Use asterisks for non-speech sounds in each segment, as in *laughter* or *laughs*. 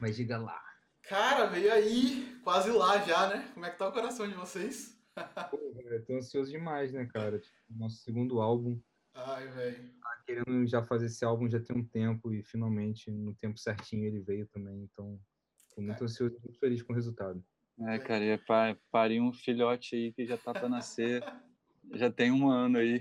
Mas diga lá. Cara, veio aí, quase lá já, né? Como é que tá o coração de vocês? Pô, velho, tô ansioso demais, né, cara? Tipo, nosso segundo álbum. Ai, velho. Tá querendo já fazer esse álbum já tem um tempo e finalmente, no tempo certinho, ele veio também. Então, tô muito ansioso, muito feliz com o resultado. É, cara, e pa- parei um filhote aí que já tá pra nascer. *laughs* já tem um ano aí.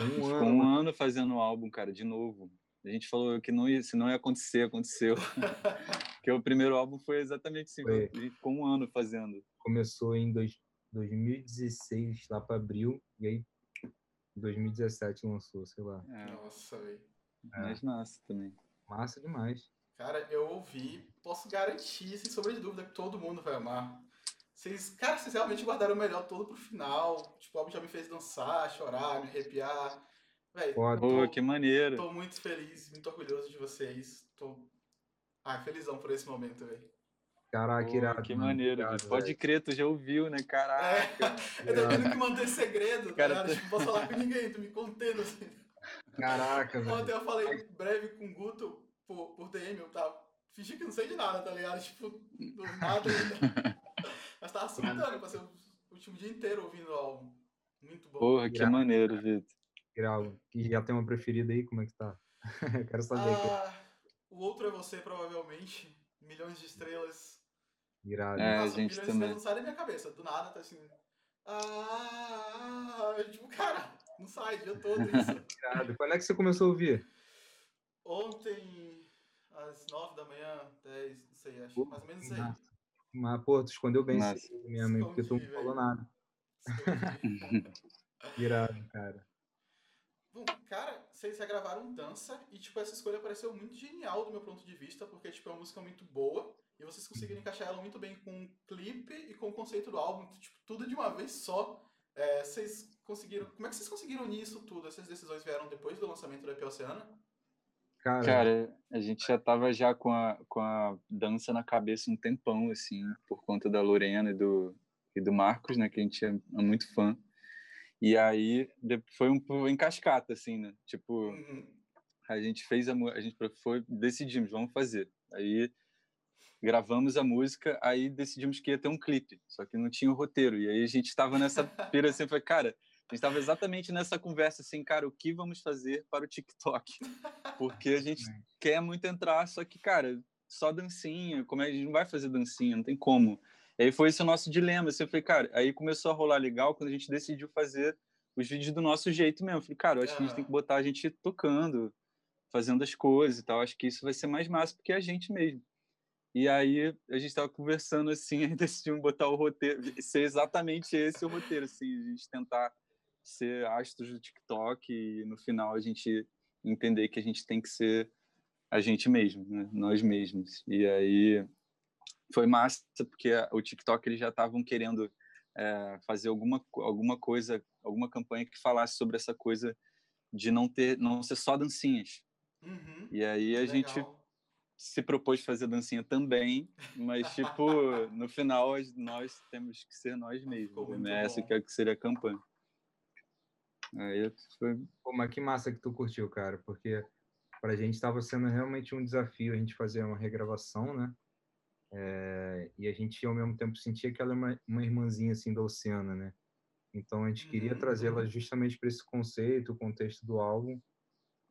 Um Ficou ano, um ano fazendo o álbum, cara, de novo. A gente falou que não ia, se não ia acontecer, aconteceu. *laughs* Porque o primeiro álbum foi exatamente assim, Foi. a gente ficou um ano fazendo. começou em dois, 2016, lá para abril, e aí em 2017 lançou, sei lá. É, Nossa, velho. mas massa também. Massa demais. Cara, eu ouvi, posso garantir, sem sombra de dúvida, que todo mundo vai amar. Vocês, cara, vocês realmente guardaram o melhor todo pro final. Tipo, o álbum já me fez dançar, chorar, me arrepiar. Velho, Foda. Pô, tô, que maneiro. tô muito feliz, muito orgulhoso de vocês. Tô. Ai, felizão por esse momento, velho. Caraca, Pô, irado. que mano. maneiro. Irado. Pode crer, tu já ouviu, né? Caraca. É, *laughs* eu tô tendo que manter segredo, tá Cara, tá- Tipo, não posso falar com ninguém, tô me contendo assim. Caraca, velho. Ontem eu falei breve com o Guto por, por DM, eu tava. Fingi que não sei de nada, tá ligado? Tipo, do nada ainda. *laughs* Mas tava surtando, passei o último dia inteiro ouvindo o álbum. Muito bom. Porra, que Irado, maneiro, Vitor. Irado. E já tem uma preferida aí, como é que tá? *laughs* Quero saber. aqui. Ah, o outro é você, provavelmente. Milhões de estrelas. Irado. É, Nossa, gente, milhões de também. estrelas não sai da minha cabeça. Do nada, tá assim. Ah, *laughs* tipo, cara, não sai o dia todo isso. *laughs* Irado. Quando é que você começou a ouvir? Ontem, às 9 da manhã, 10, não sei, acho Pô, mais ou menos isso aí. Mas, pô, tu escondeu bem isso mesmo, porque tu não falou nada. Irado, cara. Bom, cara, vocês regravaram Dança e, tipo, essa escolha pareceu muito genial do meu ponto de vista, porque, tipo, é uma música muito boa e vocês conseguiram encaixar ela muito bem com o clipe e com o conceito do álbum, tipo, tudo de uma vez só. É, vocês conseguiram... Como é que vocês conseguiram unir isso tudo? Essas decisões vieram depois do lançamento do EP Oceana? Cara, Cara, a gente já tava já com a, com a dança na cabeça um tempão, assim, por conta da Lorena e do, e do Marcos, né, que a gente é muito fã. E aí foi um em cascata, assim, né? Tipo, Uhum. a gente fez a a gente foi, decidimos, vamos fazer. Aí gravamos a música, aí decidimos que ia ter um clipe, só que não tinha o roteiro. E aí a gente estava nessa pira assim, foi, cara, a gente estava exatamente nessa conversa assim, cara, o que vamos fazer para o TikTok? Porque a gente quer muito entrar, só que, cara, só dancinha, como é, a gente não vai fazer dancinha, não tem como. E aí foi esse o nosso dilema, assim, eu falei, cara, aí começou a rolar legal quando a gente decidiu fazer os vídeos do nosso jeito mesmo. Eu falei, cara, eu acho que a gente tem que botar a gente tocando, fazendo as coisas e tal. Acho que isso vai ser mais massa porque é a gente mesmo. E aí a gente estava conversando assim, *laughs* e decidimos botar o roteiro, ser exatamente esse o roteiro, assim, a gente tentar ser astros do TikTok e no final a gente entender que a gente tem que ser a gente mesmo, né? nós mesmos. E aí foi massa porque o TikTok eles já estavam querendo é, fazer alguma alguma coisa, alguma campanha que falasse sobre essa coisa de não ter, não ser só dancinhas. Uhum. E aí a Legal. gente se propôs fazer dancinha também, mas tipo, *laughs* no final nós temos que ser nós mesmos. Né? Essa que é que seria a campanha. Aí foi Pô, mas que massa que tu curtiu, cara, porque pra gente estava sendo realmente um desafio a gente fazer uma regravação, né? É, e a gente ao mesmo tempo sentia que ela é uma, uma irmãzinha assim da Oceana, né? Então a gente queria Uhum. trazê-la justamente para esse conceito, o contexto do álbum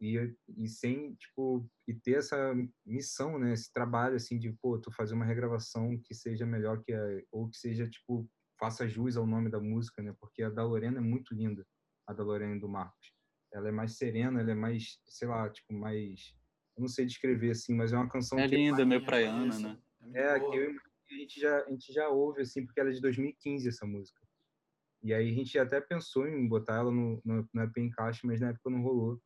e, e sem tipo e ter essa missão, né? Esse trabalho assim de pô, tu fazer uma regravação que seja melhor que a ou que seja tipo faça jus ao nome da música, né? Porque a da Lorena é muito linda, a da Lorena e do Marcos. Ela é mais serena, ela é mais, sei lá, tipo mais eu não sei descrever assim, mas é uma canção é que linda, meio Marquinhos, praiana, né? É, boa. que eu, a gente já a gente já ouve assim porque ela é de 2015 essa música. E aí a gente até pensou em botar ela no no, no EP Encaixe, mas na época não rolou.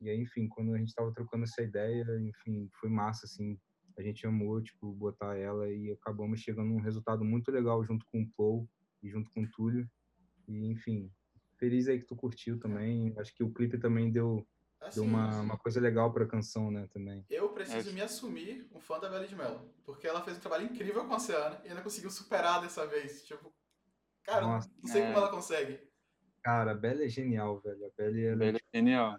E aí, enfim, quando a gente tava trocando essa ideia, enfim, foi massa assim. A gente amou, tipo, botar ela e acabamos chegando num resultado muito legal junto com o Paul e junto com o Túlio. E enfim, feliz aí que tu curtiu também. Acho que o clipe também deu Assim, deu uma, uma coisa legal pra canção, né, também. Eu preciso É. me assumir um fã da Bela de Mello, porque ela fez um trabalho incrível com a Oceana e ainda conseguiu superar dessa vez. Tipo, cara, Nossa, não sei é. como ela consegue. Cara, a Bela é genial, velho. A Bela é Bela é genial.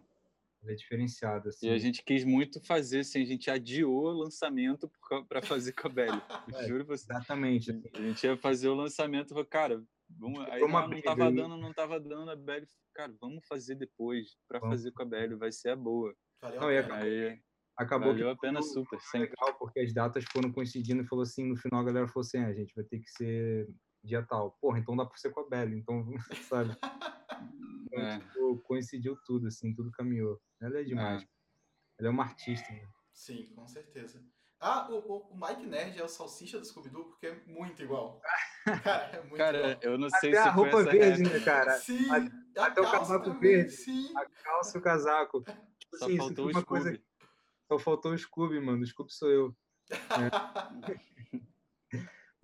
Ela é diferenciada, assim. E a gente quis muito fazer, assim, a gente adiou o lançamento para fazer com a Belly. *laughs* É, Juro pra você. Exatamente. assim. A gente ia fazer o lançamento, falou, cara, vamos... aí uma não, não tava aí. dando, não tava dando, a Belly, cara, vamos fazer depois, para fazer com a Belly, vai ser a boa. Valeu Não, a pena. Aí Acabou valeu que a pena foi super, sempre. legal, porque as datas foram coincidindo e falou assim, no final a galera falou assim, "Ah, a gente vai ter que ser dia tal. Porra, então dá pra ser com a Belly, então, *laughs* sabe? *laughs* Então, É. tipo, coincidiu tudo, assim, tudo caminhou. Ela é demais. Ela é uma artista, né? Sim, com certeza. Ah, o, o- Mike Nerd é o salsicha do Scooby-Doo porque é muito igual. *laughs* Cara, é muito Cara, igual. eu não sei Até se a foi roupa essa verde, né, cara? Sim, a até o casaco também, verde. Sim. A calça e o casaco. Tipo Só assim, isso faltou foi o uma coisa... Scooby. Só faltou o Scooby, mano. O Scooby sou eu. *laughs*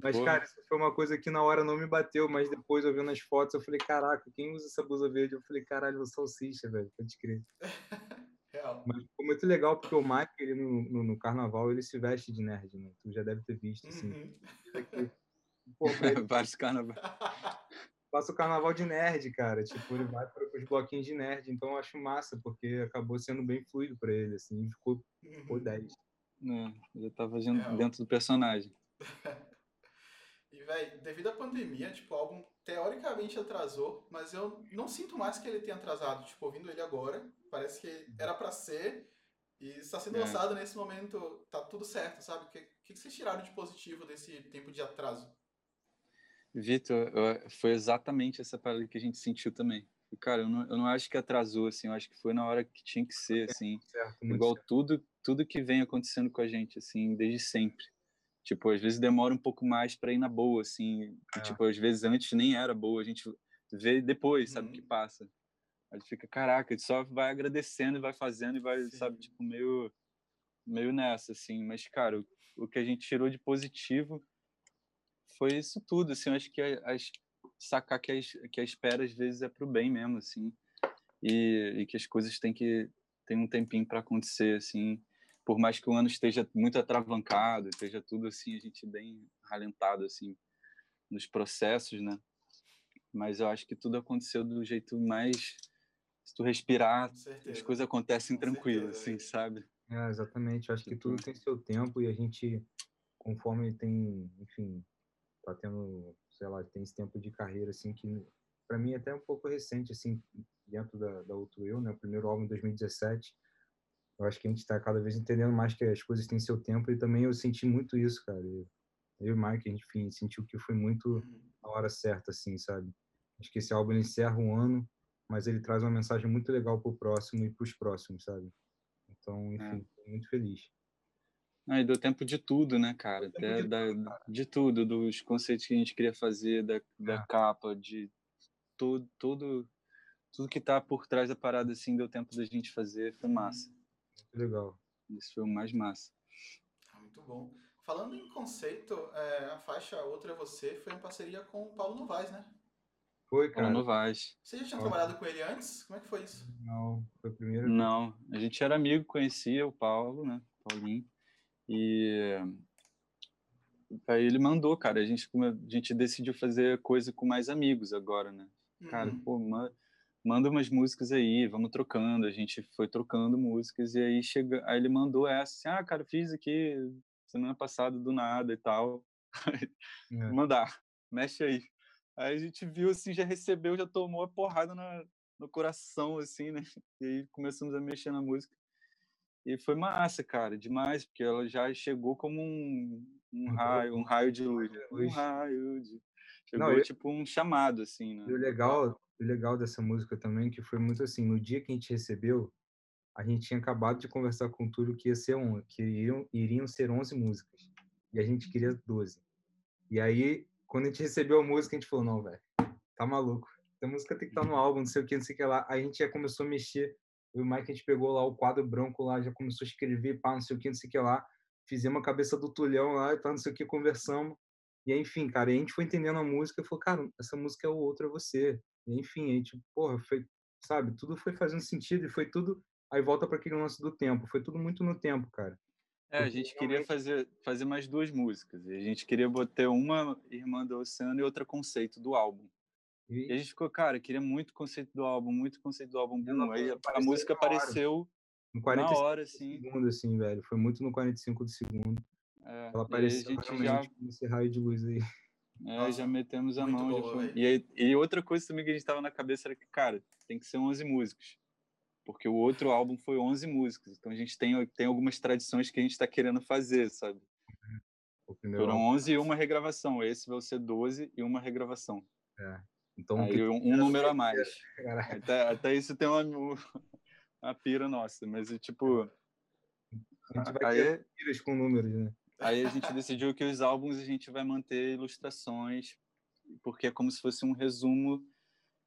Mas, Porra. cara, isso foi uma coisa que na hora não me bateu, mas depois eu vendo as fotos, eu falei, caraca, quem usa essa blusa verde? Eu falei, caralho, o salsicha, velho, pode crer. *laughs* Real. Mas ficou muito legal, porque o Mike, ele no, no, no carnaval, ele se veste de nerd, né? Tu já deve ter visto, assim. Uhum. Pô, ele, *laughs* Vários carnavais. Passa o carnaval de nerd, cara. Tipo, ele vai para os bloquinhos de nerd, então eu acho massa, porque acabou sendo bem fluido pra ele, assim, ficou, ficou Uhum. 10. Não, já tava agindo Real. dentro do personagem. *laughs* E, velho, devido à pandemia, tipo, o álbum teoricamente atrasou, mas eu não sinto mais que ele tenha atrasado. Tipo, ouvindo ele agora, parece que era pra ser e está sendo É. lançado nesse momento, tá tudo certo, sabe? O que, que, que vocês tiraram de positivo desse tempo de atraso? Vitor, foi exatamente essa parada que a gente sentiu também. Cara, eu não, eu não acho que atrasou, assim, eu acho que foi na hora que tinha que ser, assim. Certo, Igual certo. tudo, tudo que vem acontecendo com a gente, assim, desde sempre. Tipo, às vezes demora um pouco mais para ir na boa, assim. É. Tipo, às vezes antes nem era boa, a gente vê depois, sabe, o que Uhum. passa. A gente fica, caraca, a gente só vai agradecendo e vai fazendo e vai, Sim. sabe, tipo, meio, meio nessa, assim. Mas, cara, o, o que a gente tirou de positivo foi isso tudo, assim. Eu acho que a, as, sacar que a, que a espera, às vezes, é pro bem mesmo, assim. E, e que as coisas têm que tem um tempinho para acontecer, assim. Por mais que o ano esteja muito atravancado, esteja tudo assim, a gente bem ralentado, assim, nos processos, né? Mas eu acho que tudo aconteceu do jeito mais. Se tu respirar, as coisas acontecem Com tranquilo, certeza, assim, velho. sabe? É, exatamente. Eu acho que Tipo- tudo tem seu tempo e a gente, conforme tem, enfim, tá tendo, sei lá, tem esse tempo de carreira, assim, que para mim é até um pouco recente, assim, dentro da, da Outro Eu, né? O primeiro álbum em 2017. Eu acho que a gente está cada vez entendendo mais que as coisas têm seu tempo e também eu senti muito isso, cara. Eu, eu e o Mike, a gente, enfim, sentiu que foi muito na hora certa, assim, sabe? Acho que esse álbum encerra um ano, mas ele traz uma mensagem muito legal pro próximo e pros próximos, sabe? Então, enfim, tô muito feliz. Ah, e deu tempo de tudo, né, cara? Até de da, de tudo, dos conceitos que a gente queria fazer, da, da É. capa, de tudo, tudo, tudo que tá por trás da parada, assim, deu tempo da gente fazer, foi massa. Muito legal. Isso foi o mais massa. Ah, muito bom. Falando em conceito, é, a faixa Outra é Você foi em parceria com o Paulo Novaes, né? Foi, Paulo cara. Novaes. Você já tinha Ótimo. trabalhado com ele antes? Como é que foi isso? Não, foi o primeiro. Não, a gente era amigo, conhecia o Paulo, né? Paulinho. E aí ele mandou, cara. A gente, a gente decidiu fazer coisa com mais amigos agora, né? Cara, Uhum. pô, ma- manda umas músicas aí, vamos trocando. A gente foi trocando músicas e aí chega, aí ele mandou essa, assim, ah, cara, fiz aqui semana passada do nada e tal. *laughs* É. Mandar, mexe aí. Aí a gente viu assim, já recebeu, já tomou a porrada na, no coração, assim, né? E aí começamos a mexer na música. E foi massa, cara, demais, porque ela já chegou como um, um Um raio, um raio de luz. Um raio de. Chegou Não, eu- tipo um chamado, assim, E o né? legal, o legal dessa música também que foi muito assim, no dia que a gente recebeu, a gente tinha acabado de conversar com o Túlio que ia ser um, que iriam, iriam ser 11 músicas. E a gente queria 12. E aí, quando a gente recebeu a música, a gente falou, não, velho, tá maluco. Essa música tem que estar no álbum, não sei o que, não sei o que lá. Aí a gente já começou a mexer. Eu e o Mike, a gente pegou lá o quadro branco lá, já começou a escrever, pá, não sei o que, não sei o que lá. Fizemos a cabeça do Tulhão lá e pá, não sei o que, conversamos. E aí, enfim, cara, a gente foi entendendo a música e falou, cara, essa música é o outro, é você. E enfim, a gente, porra, foi, sabe, tudo foi fazendo sentido e foi tudo. Aí volta para aquele lance do tempo. Foi tudo muito no tempo, cara. É, a gente queria fazer, fazer mais duas músicas. A gente queria botar uma Irmã do Oceano e outra Conceito do álbum. E a gente ficou, cara, queria muito conceito do álbum, muito conceito do álbum. Boom. Aí a, apareceu música na apareceu na 45 hora, assim. segundo, assim, velho. Foi muito no 45 do segundo. É, Ela aí a apareceu gente já, nesse raio de luz aí. é, Nossa, já metemos a mão. foi. E, aí- e outra coisa também que a gente tava na cabeça era que, cara, tem que ser 11 músicos. Porque o outro álbum foi 11 músicos. Então a gente tem, tem algumas tradições que a gente tá querendo fazer, sabe? Foram álbum. 11 e uma regravação. Esse vai ser 12 e uma regravação. Então, Aí que- um, um número a mais. Até, até isso tem uma, uma pira nossa. Mas, tipo, a gente vai aí, ter tiras com números, né? aí a gente decidiu que os álbuns a gente vai manter ilustrações, porque é como se fosse um resumo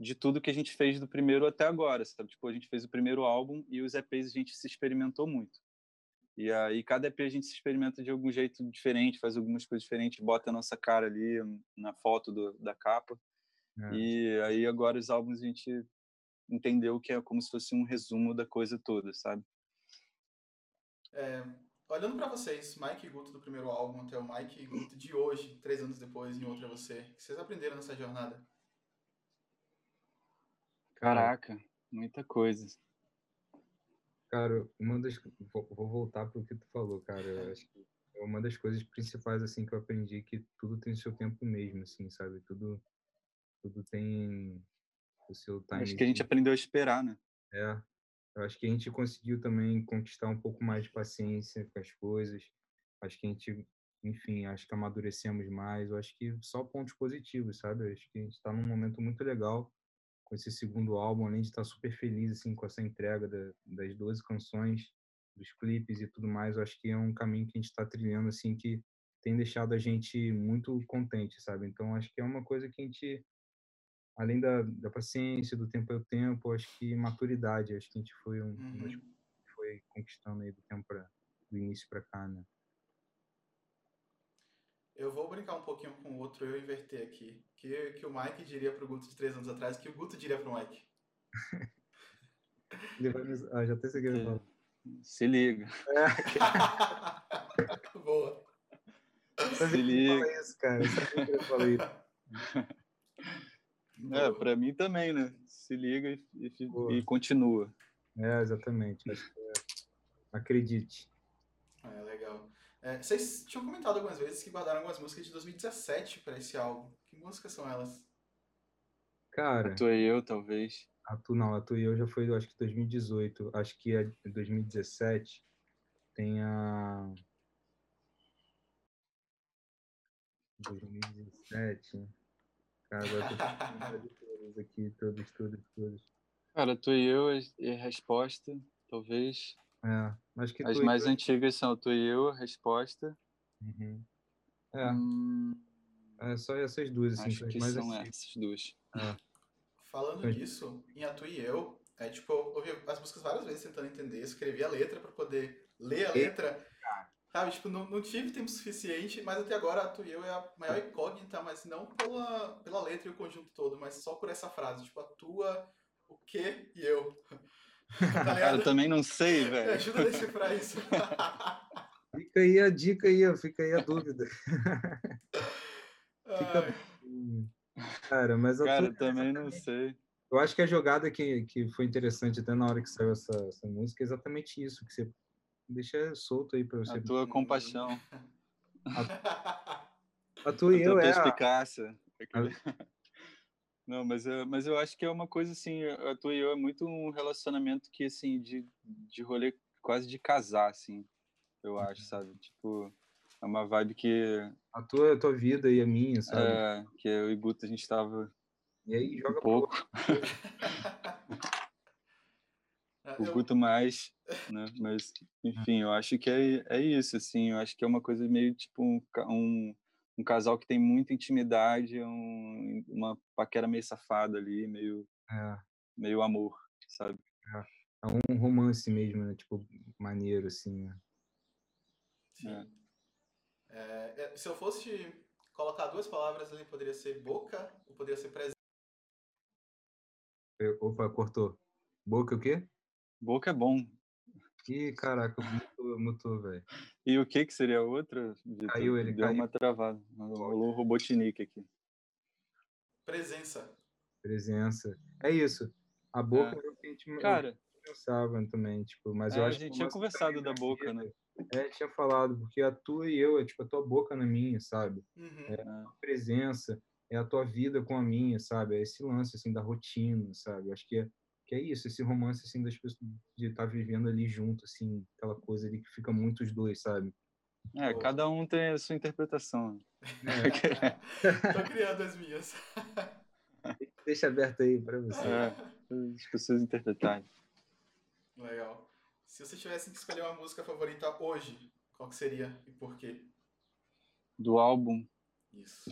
de tudo que a gente fez do primeiro até agora, sabe? Tipo, a gente fez o primeiro álbum e os EPs a gente se experimentou muito. E aí cada EP a gente se experimenta de algum jeito diferente, faz algumas coisas diferentes, bota a nossa cara ali na foto do, da capa. É. E aí agora os álbuns a gente entendeu que é como se fosse um resumo da coisa toda, sabe? É, olhando pra vocês, Mike e Guto do primeiro álbum até o Mike e Guto de hoje, três anos depois, em outra você, o que vocês aprenderam nessa jornada? Caraca, muita coisa. Cara, uma das. Vou, vou voltar pro que tu falou, cara. Eu acho que é uma das coisas principais, assim, que eu aprendi que tudo tem seu tempo mesmo, assim, sabe? Tudo, tudo tem o seu time. Acho que a gente aprendeu a esperar, né? É. Eu acho que a gente conseguiu também conquistar um pouco mais de paciência com as coisas. Acho que a gente, enfim, acho que amadurecemos mais. Eu acho que só pontos positivos, sabe? Eu acho que a gente está num momento muito legal com esse segundo álbum, além de estar super feliz assim com essa entrega da, das 12 canções, dos clipes e tudo mais. Eu acho que é um caminho que a gente está trilhando assim que tem deixado a gente muito contente, sabe? Então acho que é uma coisa que a gente além da, da paciência, do tempo ao tempo, acho que maturidade, acho que a gente foi um, Uhum. foi conquistando aí do tempo pra, do início para cá, né? Eu vou brincar um pouquinho com o outro, eu inverter aqui. Que, que o Mike diria pro Guto de três anos atrás, que o Guto diria pro Mike. *laughs* Ele vai me- ah, já até sei o que fala. Se liga. *laughs* Boa. Sabia Se liga. fala isso, cara. Eu sabia que ele fala isso. *laughs* É, Boa. pra mim também, né? Se liga e, e e continua. É, exatamente. Acho que é... Acredite. É, legal. É, vocês tinham comentado algumas vezes que guardaram algumas músicas de 2017 para esse álbum. Que músicas são elas? Cara, Tu e eu, talvez. a tu não, a tu e eu já foi, acho que 2018. Acho que a de 2017 tem a 2017. Cara, agora eu tô *laughs* de todas aqui, todos, todos, todos. Cara, tu e eu e a resposta, talvez. É, acho que As mais eu- antigas são tu e eu, a resposta. Uhum. É, Hum, é só essas duas, assim, acho que mais são assim. essas duas. Falando Oi. nisso, em A Tu e Eu, é tipo, eu ouvi as músicas várias vezes tentando entender, escrevi a letra para poder ler a E- letra. Sabe, tipo, não, não tive tempo suficiente, mas até agora A Tu e Eu é a maior incógnita, mas não pela, pela letra e o conjunto todo, mas só por essa frase, tipo, a tua, o que e eu. *laughs* Tá Cara, eu também não sei, Me velho. ajuda a decifrar isso. *laughs* Fica aí a dica aí, fica aí a dúvida. *laughs* Hum. Cara, mas a Cara, tua- também não sei. eu acho que a jogada que, que foi interessante até na hora que saiu essa, essa música é exatamente isso, que você deixa solto aí pra você. A tua compaixão, *laughs* A tua e a eu é a, perspicácia. *laughs* Não, mas eu, mas eu acho que é uma coisa assim, a tua e eu é muito um relacionamento que, assim, de, de rolê quase de casar, assim, eu acho, sabe? Tipo, é uma vibe que, a tua, a tua vida e a minha, sabe? é, que eu e Guto a gente tava E aí um joga pro pouco, *laughs* o eu, Guto mais, né? Mas, enfim, eu acho que é, é isso, assim, eu acho que é uma coisa meio tipo um, um, um casal que tem muita intimidade, um, uma paquera meio safada ali, meio, É, meio amor, sabe? é um romance mesmo, né? Tipo, maneiro, assim, né? sim. É, é, se eu fosse colocar duas palavras ali, poderia ser boca ou poderia ser presente. Opa, cortou. Boca o quê? Boca é bom. Ih, caraca, mutou, mutou velho. E o que que seria a outra? Caiu ele, Deu caiu. uma travada. Rolou o Robotnik aqui. Presença. presença. É isso. A boca é, é o que a gente Cara, pensava também, tipo, mas é, eu acho a gente que tinha conversado da boca, né? É, tinha falado, porque a tua e eu, é tipo a tua boca na minha, sabe? Uhum. É a tua presença, é a tua vida com a minha, sabe? É esse lance, assim, da rotina, sabe? Acho que é, que é isso, esse romance, assim, das pessoas, de estar tá vivendo ali junto, assim, aquela coisa ali que fica muito os dois, sabe? É, cada um tem a sua interpretação. É. *laughs* Tô criando as minhas. *laughs* Deixa aberto aí para você. É, as pessoas interpretarem. Legal. Se você tivesse que escolher uma música favorita hoje, qual que seria e por quê? Do álbum? Isso.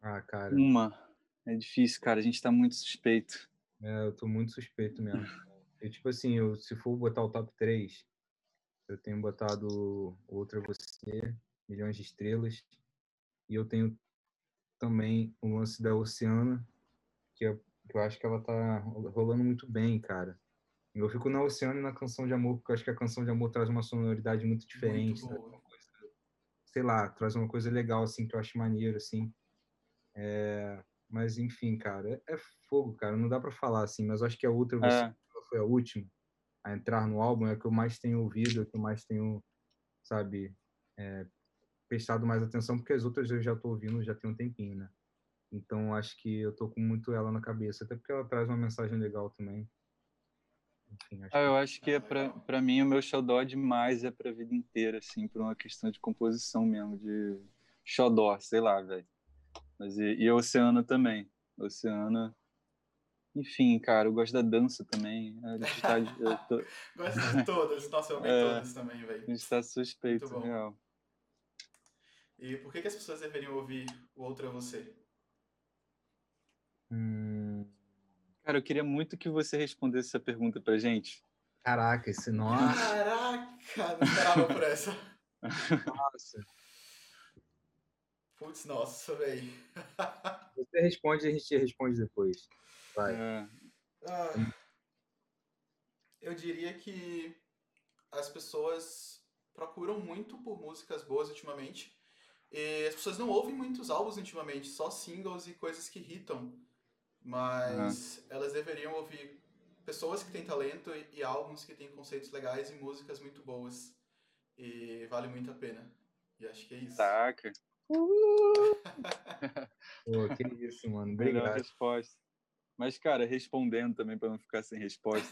Ah, cara. Uma. É difícil, cara. A gente tá muito suspeito. É, eu tô muito suspeito mesmo. Eu, tipo assim, eu, se for botar o top 3, eu tenho botado Outra Você, Milhões de Estrelas, e eu tenho também o lance da Oceana, que, eu, que eu acho que ela tá rolando muito bem, cara. Eu fico na Oceano e na Canção de Amor, porque eu acho que a Canção de Amor traz uma sonoridade muito diferente. Muito coisa, sei lá, traz uma coisa legal, assim, que eu acho maneiro, assim. É, mas, enfim, cara, é, é, fogo, cara. Não dá para falar, assim, mas acho que a outra é. foi a última a entrar no álbum, é a que eu mais tenho ouvido, é a que eu mais tenho, sabe, é, prestado mais atenção, porque as outras eu já tô ouvindo já tem um tempinho, né? Então, acho que eu tô com muito ela na cabeça, até porque ela traz uma mensagem legal também. Enfim, acho ah, eu acho que é para mim o meu xodó demais é para a vida inteira, assim, por uma questão de composição mesmo, de xodó, sei lá, velho. Mas e, e Oceana também. Oceana, enfim, cara, eu gosto da dança também. A gente tá, tô... *laughs* gosto de todas, nossa, eu amei é, todas também, velho. A gente tá suspeito, real. E por que, que as pessoas deveriam ouvir o Outro é Você? Hum... Cara, eu queria muito que você respondesse essa pergunta pra gente. Caraca, esse nome. Caraca, não esperava por essa. *laughs* *laughs* Nossa. Putz, nossa, velho. *laughs* Você responde e a gente responde depois. Vai. É. Ah, eu diria que as pessoas procuram muito por músicas boas ultimamente. E as pessoas não ouvem muitos álbuns ultimamente, só singles e coisas que irritam. Mas uhum. elas deveriam ouvir pessoas que têm talento e, e, álbuns que têm conceitos legais e músicas muito boas. E vale muito a pena. E acho que é isso. Saca. *laughs* Pô, que isso, mano. Obrigado. Melhor resposta. Mas, cara, respondendo também para não ficar sem resposta.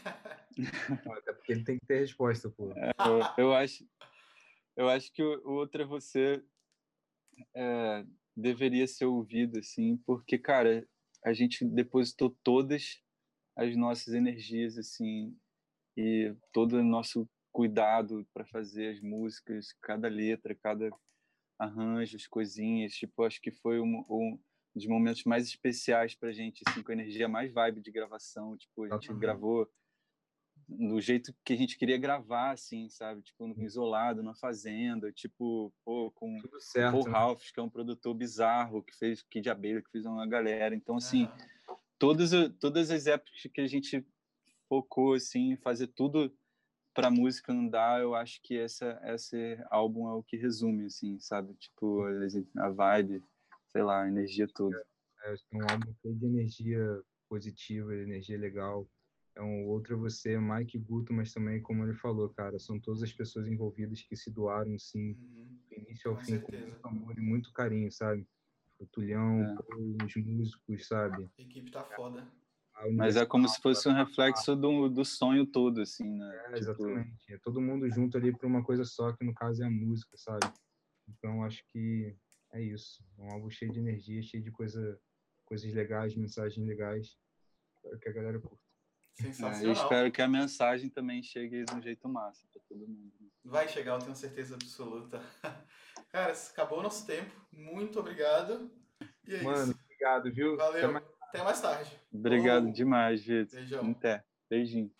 *laughs* Até porque ele tem que ter resposta, pô. É, eu, eu, acho, eu acho que o, o outro é você é, deveria ser ouvido, assim, porque, cara, a gente depositou todas as nossas energias assim e todo o nosso cuidado para fazer as músicas, cada letra, cada arranjo, as coisinhas, tipo, acho que foi um, um dos momentos mais especiais para a gente, assim, com a energia mais vibe de gravação, tipo, a gente uhum. gravou do jeito que a gente queria gravar, assim, sabe? Tipo, isolado, na fazenda, tipo, pô, com o Paul? Ralph, que é um produtor bizarro, que fez Kid Abelha, que fez uma galera. Então, assim, todas, todas as épocas que a gente focou, assim, fazer tudo para música não dá, eu acho que essa, esse álbum é o que resume, assim, sabe? Tipo, a vibe, sei lá, a energia toda. É, é um álbum cheio de energia positiva, energia legal é um outro é você, Mike Guto, mas também, como ele falou, cara, são todas as pessoas envolvidas que se doaram, sim, uhum. do início ao com fim, certeza. com muito amor e muito carinho, sabe? O Tulhão, é. os músicos, sabe? A equipe tá foda. Mas é como se fosse um reflexo do, do sonho todo, assim, né? É, tipo exatamente. Tipo... É todo mundo junto ali para uma coisa só, que no caso é a música, sabe? Então, acho que é isso. É um álbum cheio de energia, cheio de coisa, coisas legais, mensagens legais. Espero que a galera curta. Sensacional. É, eu espero que a mensagem também chegue de um jeito massa para todo mundo. Né? Vai chegar, eu tenho certeza absoluta. *laughs* Cara, acabou o nosso tempo. Muito obrigado. E é Mano, isso. obrigado, viu? Valeu. Até mais, tarde. Obrigado demais, Vitor. Beijão. Até. Beijinho.